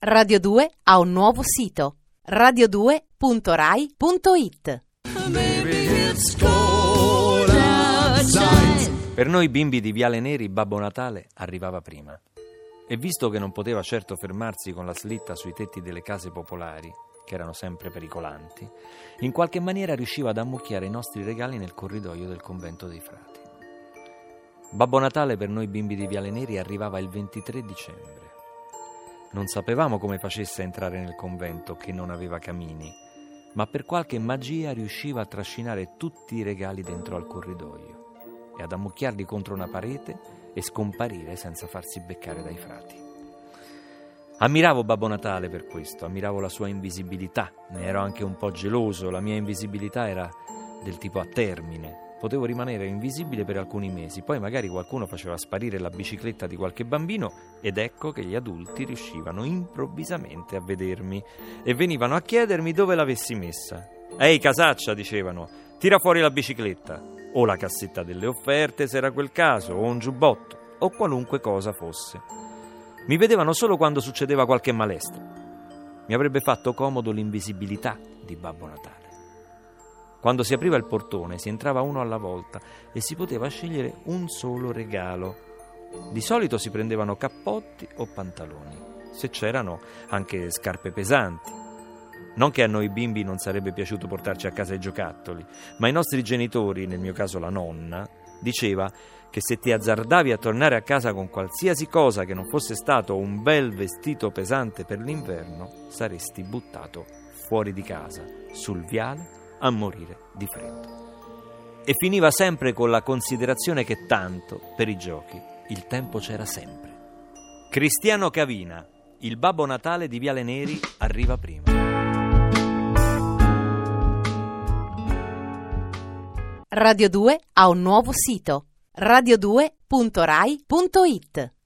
Radio 2 ha un nuovo sito radio2.rai.it Per noi bimbi di Viale Neri Babbo Natale arrivava prima. E visto che non poteva certo fermarsi con la slitta sui tetti delle case popolari, che erano sempre pericolanti, in qualche maniera riusciva ad ammucchiare i nostri regali nel corridoio del convento dei frati. Babbo Natale per noi bimbi di Viale Neri arrivava il 23 dicembre. Non sapevamo come facesse a entrare nel convento, che non aveva camini, ma per qualche magia riusciva a trascinare tutti i regali dentro al corridoio e ad ammucchiarli contro una parete e scomparire senza farsi beccare dai frati. Ammiravo Babbo Natale per questo, ammiravo la sua invisibilità, ne ero anche un po' geloso, la mia invisibilità era del tipo a termine, potevo rimanere invisibile per alcuni mesi, poi magari qualcuno faceva sparire la bicicletta di qualche bambino ed ecco che gli adulti riuscivano improvvisamente a vedermi e venivano a chiedermi dove l'avessi messa. Ehi casaccia, dicevano, tira fuori la bicicletta, o la cassetta delle offerte se era quel caso, o un giubbotto, o qualunque cosa fosse. Mi vedevano solo quando succedeva qualche malestro. Mi avrebbe fatto comodo l'invisibilità di Babbo Natale. Quando si apriva il portone si entrava uno alla volta e si poteva scegliere un solo regalo. Di solito si prendevano cappotti o pantaloni, se c'erano anche scarpe pesanti. Non che a noi bimbi non sarebbe piaciuto portarci a casa i giocattoli, ma i nostri genitori, nel mio caso la nonna, diceva che se ti azzardavi a tornare a casa con qualsiasi cosa che non fosse stato un bel vestito pesante per l'inverno, saresti buttato fuori di casa, sul viale a morire di freddo. E finiva sempre con la considerazione che tanto, per i giochi, il tempo c'era sempre. Cristiano Cavina, il Babbo Natale di Viale Neri, arriva prima. Radio 2 ha un nuovo sito radio2.rai.it